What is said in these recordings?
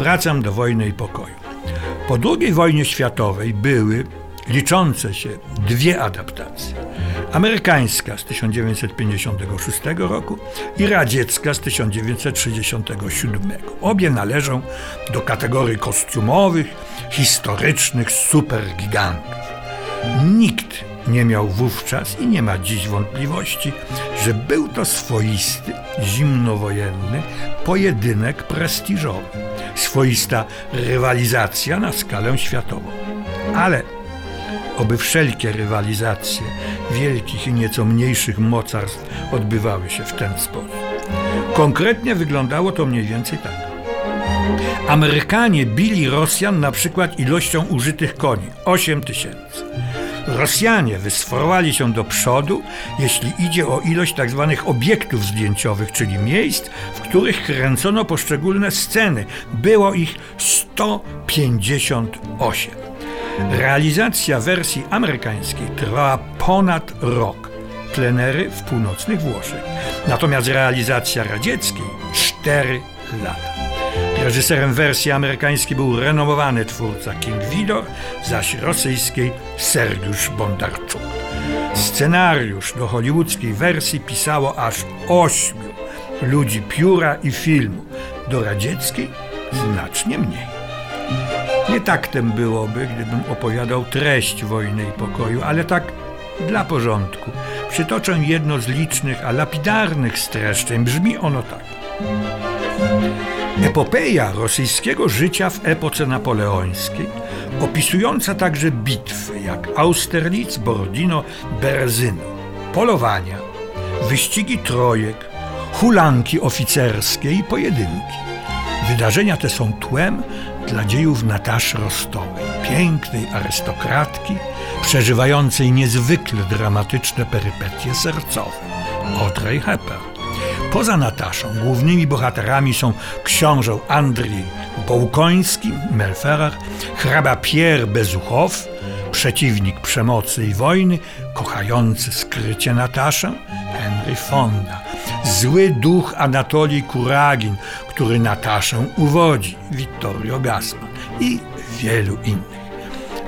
wracam do wojny i pokoju. Po II wojnie światowej były liczące się dwie adaptacje. Amerykańska z 1956 roku i radziecka z 1967. Obie należą do kategorii kostiumowych, historycznych supergigantów. Nikt nie miał wówczas i nie ma dziś wątpliwości, że był to swoisty, zimnowojenny pojedynek prestiżowy, swoista rywalizacja na skalę światową. Ale oby wszelkie rywalizacje wielkich i nieco mniejszych mocarstw odbywały się w ten sposób. Konkretnie wyglądało to mniej więcej tak. Amerykanie bili Rosjan na przykład ilością użytych koni 8 tysięcy. Rosjanie wysforowali się do przodu, jeśli idzie o ilość tzw. Tak obiektów zdjęciowych, czyli miejsc, w których kręcono poszczególne sceny. Było ich 158. Realizacja wersji amerykańskiej trwała ponad rok. Plenery w północnych Włoszech. Natomiast realizacja radzieckiej 4 lata. Reżyserem wersji amerykańskiej był renomowany twórca King Vidor, zaś rosyjskiej Sergiusz Bondarczuk. Scenariusz do hollywoodzkiej wersji pisało aż ośmiu ludzi pióra i filmu, do radzieckiej znacznie mniej. Nie taktem byłoby, gdybym opowiadał treść wojny i pokoju, ale tak dla porządku. Przytoczę jedno z licznych, a lapidarnych streszczeń. Brzmi ono tak. Epopeja rosyjskiego życia w epoce napoleońskiej, opisująca także bitwy jak Austerlitz, Borodino, Berezyno, polowania, wyścigi trojek, hulanki oficerskie i pojedynki. Wydarzenia te są tłem dla dziejów Nataszy Rostowej, pięknej arystokratki, przeżywającej niezwykle dramatyczne perypetie sercowe. Audrey Hepburn. Poza Nataszą głównymi bohaterami są książę Andrii Bołkoński, Melferer, hrabia Pierre Bezuchow, przeciwnik przemocy i wojny, kochający skrycie Nataszę, Henry Fonda, zły duch Anatolii Kuragin, który Nataszę uwodzi, Vittorio Gassman i wielu innych.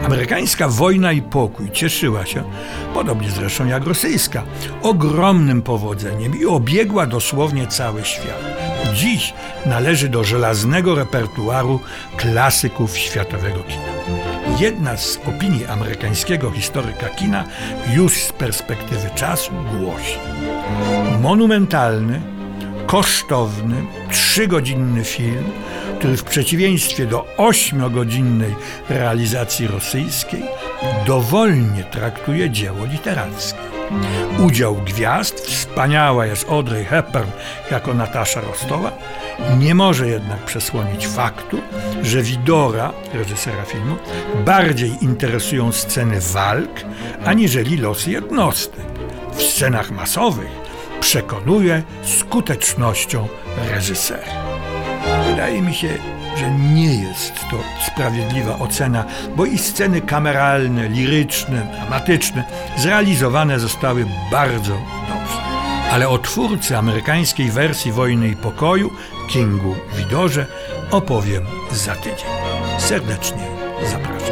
Amerykańska wojna i pokój cieszyła się, podobnie zresztą jak rosyjska, ogromnym powodzeniem i obiegła dosłownie cały świat. Dziś należy do żelaznego repertuaru klasyków światowego kina. Jedna z opinii amerykańskiego historyka kina już z perspektywy czasu głosi. Monumentalny, kosztowny, trzygodzinny film, który w przeciwieństwie do ośmiogodzinnej realizacji rosyjskiej dowolnie traktuje dzieło literackie. Udział gwiazd, wspaniała jest Audrey Hepburn jako Natasza Rostowa, nie może jednak przesłonić faktu, że Widora, reżysera filmu, bardziej interesują sceny walk, aniżeli losy jednostek. W scenach masowych przekonuje skutecznością reżysera. Wydaje mi się, że nie jest to sprawiedliwa ocena, bo i sceny kameralne, liryczne, dramatyczne zrealizowane zostały bardzo dobrze. Ale o twórcy amerykańskiej wersji Wojny i Pokoju, Kingu Widorze, opowiem za tydzień. Serdecznie zapraszam.